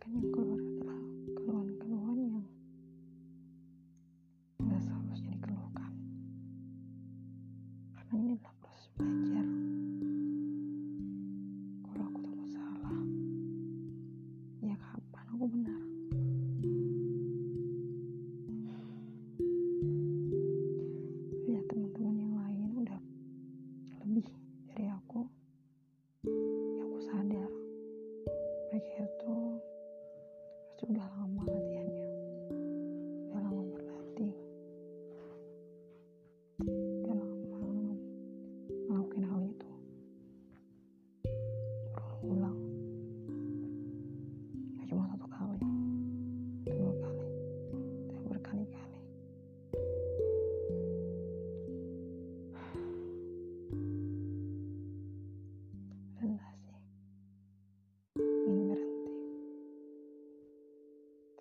kebanyakan yang keluar adalah keluhan-keluhan yang nggak seharusnya dikeluhkan. Karena ini adalah udah lama kan ya.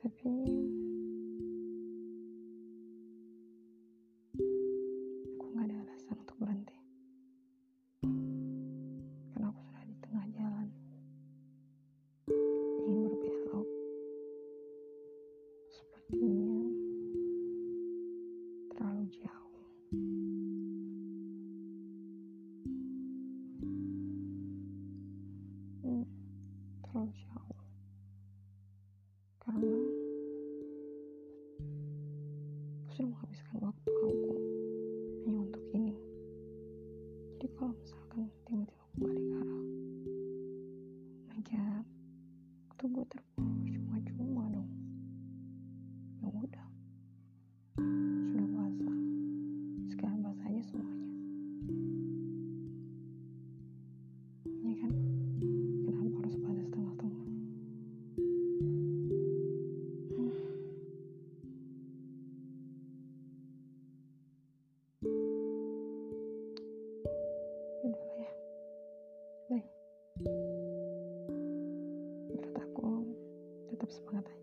Tabii. Sudah menghabiskan waktu aku hanya untuk ini. Jadi kalau misalkan tiba-tiba aku balik arah oh my gue bagus